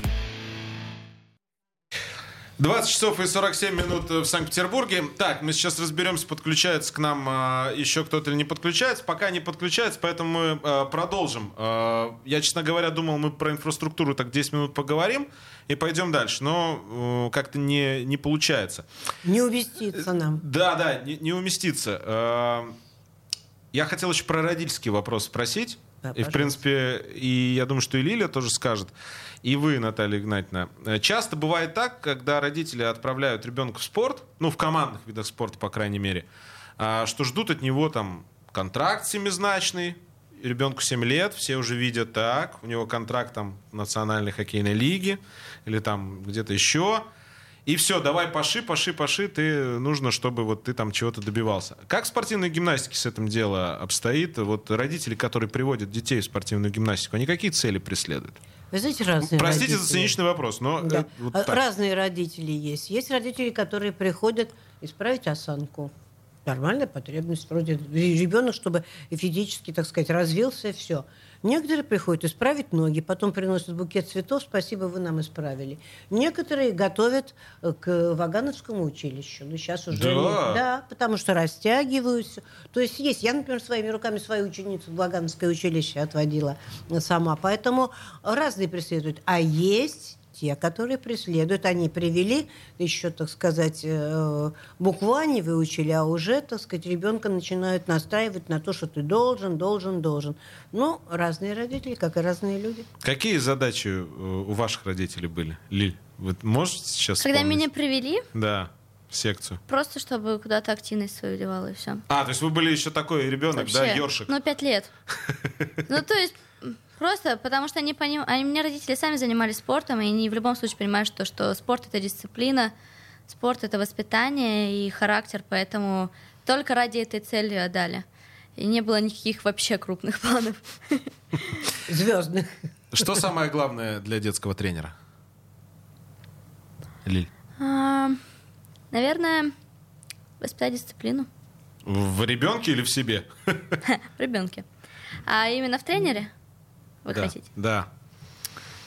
20 часов и 47 минут в Санкт-Петербурге. Так, мы сейчас разберемся, подключается к нам а, еще кто-то или не подключается. Пока не подключается, поэтому мы а, продолжим. А, я, честно говоря, думал, мы про инфраструктуру так 10 минут поговорим и пойдем дальше. Но э, как-то не, не получается.
Не уместится нам.
Да, да, не, не уместится. Э, Я хотел еще про родительский вопрос спросить.
Да,
и, в
пожалуйста.
принципе, и я думаю, что и Лилия тоже скажет. И вы, Наталья Игнатьевна. Часто бывает так, когда родители отправляют ребенка в спорт, ну, в командных видах спорта, по крайней мере, а, что ждут от него там контракт семизначный, ребенку 7 лет, все уже видят так, у него контракт там в национальной хоккейной лиге или там где-то еще. И все, давай паши, паши, паши, ты нужно, чтобы вот ты там чего-то добивался. Как в спортивной гимнастике с этим дело обстоит? Вот родители, которые приводят детей в спортивную гимнастику, они какие цели преследуют?
Вы знаете, разные
Простите за
родители.
циничный вопрос, но
Да.
э, вот
А,
так.
Разные родители есть. Есть родители, которые приходят исправить осанку. Нормальная потребность. Вроде ребенок, чтобы физически, так сказать, развился, все. Некоторые приходят исправить ноги, потом приносят букет цветов, спасибо, вы нам исправили. Некоторые готовят э, к Вагановскому училищу. Ну, сейчас уже...
Да?
нет. Да, потому что растягиваются. То есть есть. Я, например, своими руками свою ученицу в Вагановское училище отводила сама. Поэтому разные преследуют. А есть те, которые преследуют. Они привели, еще, так сказать, э, букву А не выучили, а уже, так сказать, ребенка начинают настраивать на то, что ты должен, должен, должен. Ну, разные родители, как и разные люди.
Какие задачи э, у ваших родителей были? Лиль, вы можете сейчас
Когда
вспомнить?
меня привели,
Да, в секцию.
просто чтобы куда-то активность свою девала и все.
А, то есть вы были еще такой ребенок, да, ёршик?
Ну, пять лет. Ну, то есть, просто потому что они понимают... Они, у меня родители сами занимались спортом, и они в любом случае понимают, что, что спорт — это дисциплина, спорт — это воспитание и характер, поэтому только ради этой цели отдали. И не было никаких вообще крупных планов.
Звездных.
Что самое главное для детского тренера? Лиль.
А, Наверное, воспитать дисциплину
В ребенке или в себе?
в ребенке. А именно в тренере вы
да.
хотите?
Да.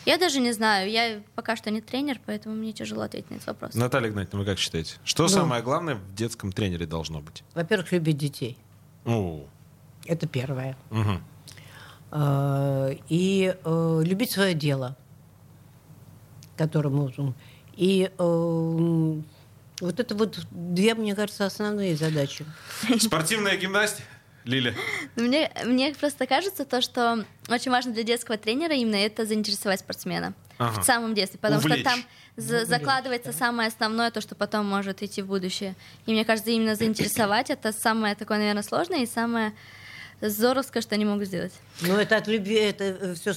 Я даже не знаю. Я пока что не тренер, поэтому мне тяжело ответить на этот вопрос.
Наталья Игнатьевна, вы как считаете? Что
Ну.
самое главное в детском тренере должно быть?
Во-первых, любить детей.
О,
Это первое. Э, И э, любить свое дело, которому... И э, вот это вот две, мне кажется, основные задачи.
Спортивная гимнастика? Лиля.
Ну, Мне, мне просто кажется то, что очень важно для детского тренера именно это заинтересовать спортсмена
Ага.
в самом детстве, потому
Увлечь.
что там за- закладывается самое основное, то, что потом может идти в будущее. И мне кажется, именно заинтересовать это самое такое, наверное, сложное и самое здоровское, что они могут сделать.
Но это от любви, это все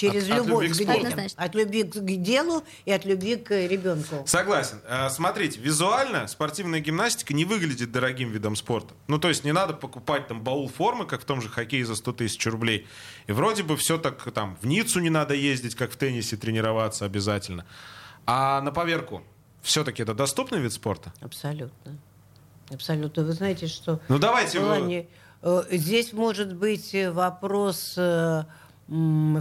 через
От- от
любовь
любви к
к.
Однозначно.
От любви к делу и от любви к ребенку.
Согласен. Э, Смотрите, визуально спортивная гимнастика не выглядит дорогим видом спорта. Ну, то есть не надо покупать там баул формы, как в том же хоккее за 100 тысяч рублей. И вроде бы все так там в Ниццу не надо ездить, как в теннисе, тренироваться обязательно. А на поверку, все-таки это доступный вид спорта?
Абсолютно. Абсолютно. Вы знаете, что
Ну, давайте
в
вы-
плане, э, здесь может быть э, вопрос э,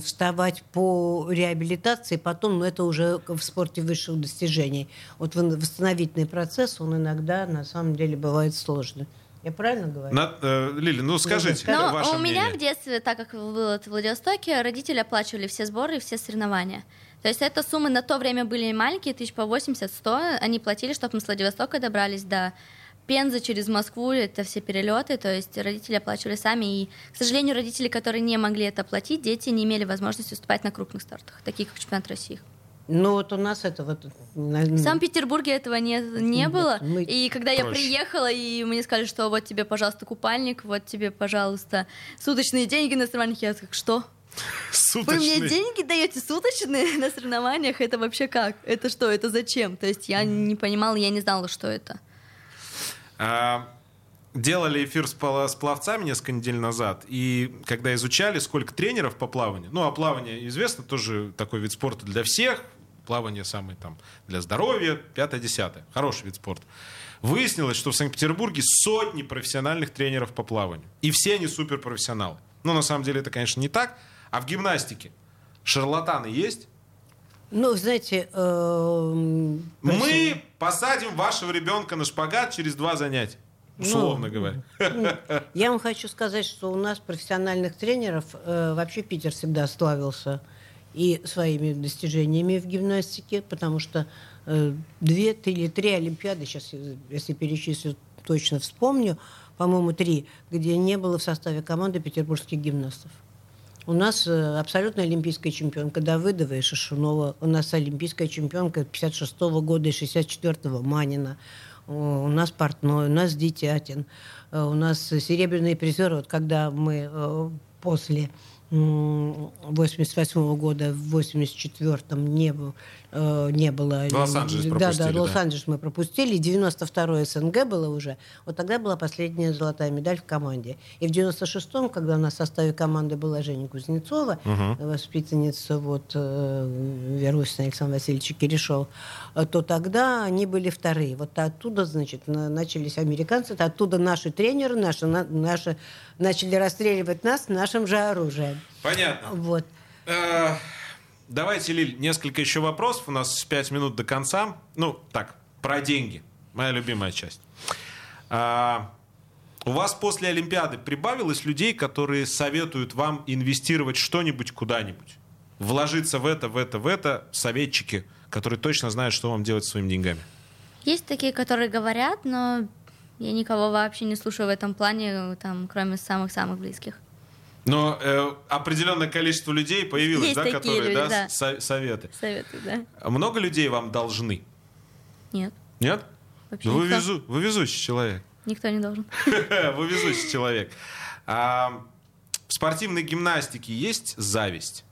вставать по реабилитации, потом, но это уже в спорте высших достижений. Вот восстановительный процесс, он иногда на самом деле бывает сложный. Я правильно говорю?
На- э, Лили, ну скажите,
Но
ваше
у меня
мнение.
в детстве, так как было в Владивостоке, родители оплачивали все сборы и все соревнования. То есть это суммы на то время были маленькие, тысяч по 80-100, они платили, чтобы мы с Владивостока добрались до Пенза через Москву, это все перелеты, то есть родители оплачивали сами, и, к сожалению, родители, которые не могли это оплатить, дети не имели возможности выступать на крупных стартах, таких как чемпионат России.
Ну вот у нас это вот...
В Санкт-Петербурге этого не, не было.
Мы
И когда я
проще.
приехала, и мне сказали, что вот тебе, пожалуйста, купальник, вот тебе, пожалуйста, суточные деньги на соревнованиях, я как, что? Вы мне деньги даете суточные на соревнованиях? Это вообще как? Это что? Это зачем? То есть я не понимала, я не знала, что это.
А, Делали эфир с, с пловцами несколько недель назад, и когда изучали, сколько тренеров по плаванию, ну, а плавание известно, тоже такой вид спорта для всех, плавание самый там для здоровья, пятое-десятое, хороший вид спорта. Выяснилось, что в Санкт-Петербурге сотни профессиональных тренеров по плаванию, и все они суперпрофессионалы. Ну, на самом деле это, конечно, не так, а в гимнастике шарлатаны есть?
Ну, знаете... эм,
Мы посадим вашего ребенка на шпагат через два занятия, условно
Ну,
говоря.
Я вам хочу сказать, что у нас профессиональных тренеров э, вообще Питер всегда славился и своими достижениями в гимнастике, потому что э, две или три Олимпиады, сейчас, если перечислю, точно вспомню, по-моему, три, где не было в составе команды петербургских гимнастов. У нас э, абсолютно олимпийская чемпионка Давыдова и Шишунова. У нас олимпийская чемпионка 56 года и 64-го Манина. У нас Портной, у нас Дитятин. Э, У нас серебряные призеры. Вот когда мы э, после м, 88 года, в 84-м не, э, не было...
Лос-Анджелес
Да,
пропустили,
да,
да.
Лос-Анджелес мы пропустили. 92-й СНГ было уже. Вот тогда была последняя золотая медаль в команде. И в 96-м, когда у нас в составе команды была Женя Кузнецова, воспитанница вот, э, Верусина Александра Васильевича Киришова, э, то тогда они были вторые. Вот оттуда, значит, на- начались американцы, оттуда наши тренеры, наши, на- наши начали расстреливать нас нашим же оружием.
Понятно.
Вот.
Э, Давайте, Лиль, несколько еще вопросов. У нас 5 минут до конца. Ну, так, про деньги. Моя любимая часть. А, У вас после Олимпиады прибавилось людей, которые советуют вам инвестировать что-нибудь куда-нибудь? Вложиться в это, в это, в это, советчики, которые точно знают, что вам делать со своими деньгами.
Есть такие, которые говорят, но я никого вообще не слушаю в этом плане, там, кроме самых-самых близких.
Но э, определенное количество людей появилось,
Есть
да, которые
люди,
да,
да.
со- советы.
Советую, да?
Много людей вам должны?
Нет,
Нет?
вообще
Ну, вы, везу- вы везущий человек.
Никто не должен.
Вы везущий человек. А, в спортивной гимнастике есть зависть?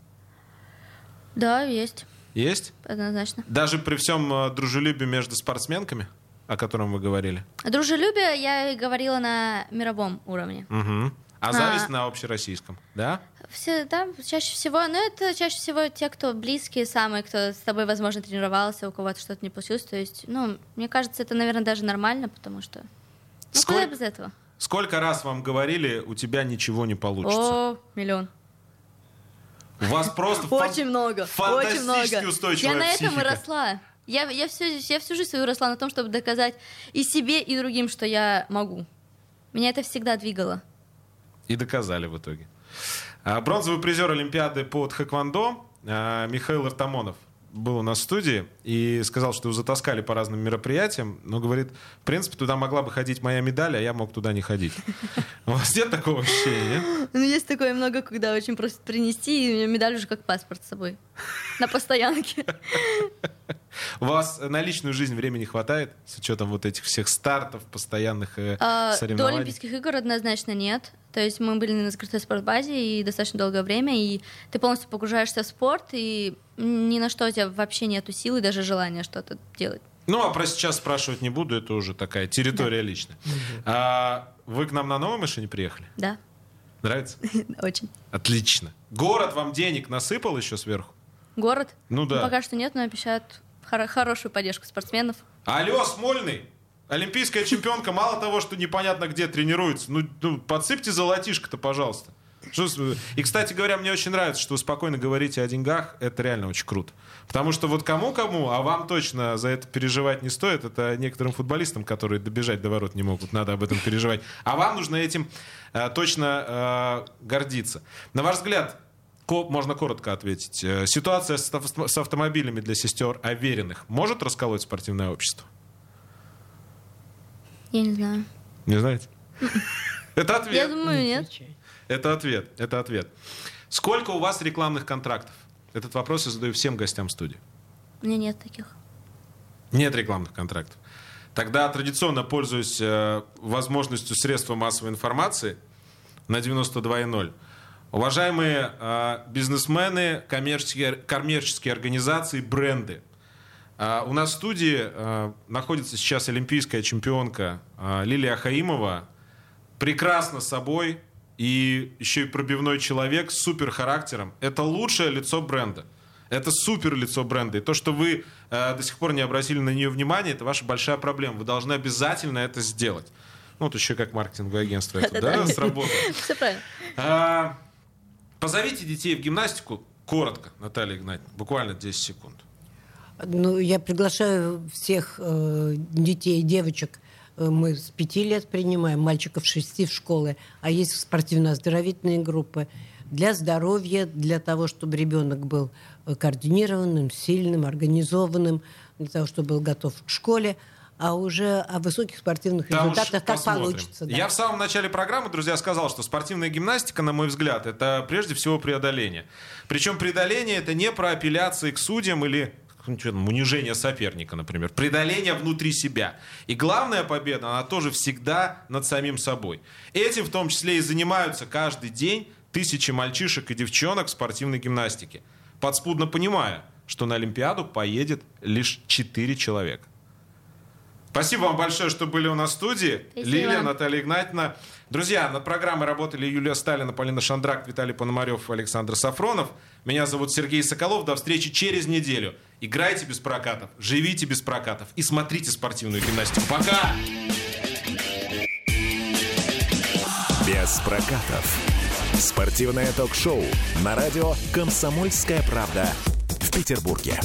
Да, есть,
Есть?
однозначно.
Даже при всем э, дружелюбии между спортсменками, о котором вы говорили?
Дружелюбие я говорила на мировом уровне.
Мгм. А зависть на общероссийском, да?
Все, да, чаще всего, но это чаще всего те, кто близкие самые, кто с тобой, возможно, тренировался, у кого-то что-то не получилось. То есть, ну, мне кажется, это, наверное, даже нормально, потому что... Ну,
Сколько-
куда без этого?
Сколько раз вам говорили, у тебя ничего не получится?
О, миллион.
У вас просто
Очень много, очень много.
устойчивая
Я на этом и росла. Я, я, всю, я всю жизнь свою росла на том, чтобы доказать и себе, и другим, что я могу. Меня это всегда двигало.
И доказали в итоге. А, Бронзовый призер Олимпиады по тхэквондо а, Михаил Артамонов был у нас в студии и сказал, что его затаскали по разным мероприятиям, но говорит, в принципе, туда могла бы ходить моя медаль, а я мог туда не ходить. У вас нет такого ощущения?
Ну, есть такое много, когда очень просят принести, и у меня медаль уже как паспорт с собой. На постоянке.
У вас на личную жизнь времени хватает с учетом вот этих всех стартов, постоянных э,
А, До
соревнований?
Олимпийских игр однозначно нет. То есть мы были на закрытой спортбазе и достаточно долгое время, и ты полностью погружаешься в спорт, и ни на что у тебя вообще нету силы, даже желания что-то делать.
Ну, а про сейчас спрашивать не буду, это уже такая территория личная. А, вы к нам на новой машине приехали?
Да,
Нравится?
очень.
Отлично. Город вам денег насыпал еще сверху?
Город?
Ну да.
Пока что нет, но обещают хоро- хорошую поддержку спортсменов.
Алло, Смольный! Олимпийская чемпионка мало того, что непонятно где тренируется. Ну, ну, подсыпьте золотишко-то, пожалуйста. И, кстати говоря, мне очень нравится, что вы спокойно говорите о деньгах. Это реально очень круто. Потому что вот кому-кому, а вам точно за это переживать не стоит. Это некоторым футболистам, которые добежать до ворот не могут, надо об этом переживать. А вам нужно этим э, точно э, гордиться. На ваш взгляд, можно коротко ответить. Э, Ситуация с, ав- с автомобилями для сестер Авериных может расколоть спортивное общество?
Я не знаю.
Не знаете? Это ответ.
Я думаю, нет.
Это ответ. Это ответ. Сколько у вас рекламных контрактов? Этот вопрос я задаю всем гостям студии.
У меня нет таких.
Нет рекламных контрактов. Тогда традиционно пользуюсь э, возможностью средства массовой информации на 92.0. Уважаемые э, бизнесмены, коммерческие, коммерческие организации, бренды. Э, у нас в студии э, находится сейчас олимпийская чемпионка э, Лилия Хаимова. Прекрасно собой и еще и пробивной человек с супер характером. Это лучшее лицо бренда. Это супер лицо бренда. И то, что вы э, до сих пор не обратили на нее внимания, это ваша большая проблема. Вы должны обязательно это сделать. Ну, вот еще как маркетинговое агентство это, да, сработало.
Все правильно.
Позовите детей в гимнастику коротко, Наталья Игнатьевна, буквально 10 секунд.
Ну, я приглашаю всех э, детей, девочек. Э, Мы с пяти лет принимаем, мальчиков шести в школы. А есть спортивно-оздоровительные группы для здоровья, для того, чтобы ребенок был э, координированным, сильным, организованным, для того, чтобы был готов к школе, а уже о высоких спортивных
Там
результатах как
посмотрим.
получится. да.
Я в самом начале программы, друзья, сказал, что спортивная гимнастика, на мой взгляд, это прежде всего преодоление. Причем преодоление это не про апелляции к судьям или ну, что там, унижение соперника, например. Преодоление внутри себя. И главная победа, она тоже всегда над самим собой. Этим в том числе и занимаются каждый день тысячи мальчишек и девчонок в спортивной гимнастике. Подспудно понимая, что на Олимпиаду поедет лишь 4 человека. Спасибо вам большое, что были у нас в студии.
Спасибо.
Лилия, Наталья Игнатьевна. Друзья, над программой работали Юлия Сталина, Полина Шандрак, Виталий Пономарев, Александр Сафронов. Меня зовут Сергей Соколов. До встречи через неделю. Играйте без прокатов, живите без прокатов и смотрите спортивную гимнастику. Пока!
Без прокатов. Спортивное ток-шоу на радио «Комсомольская правда» в Петербурге.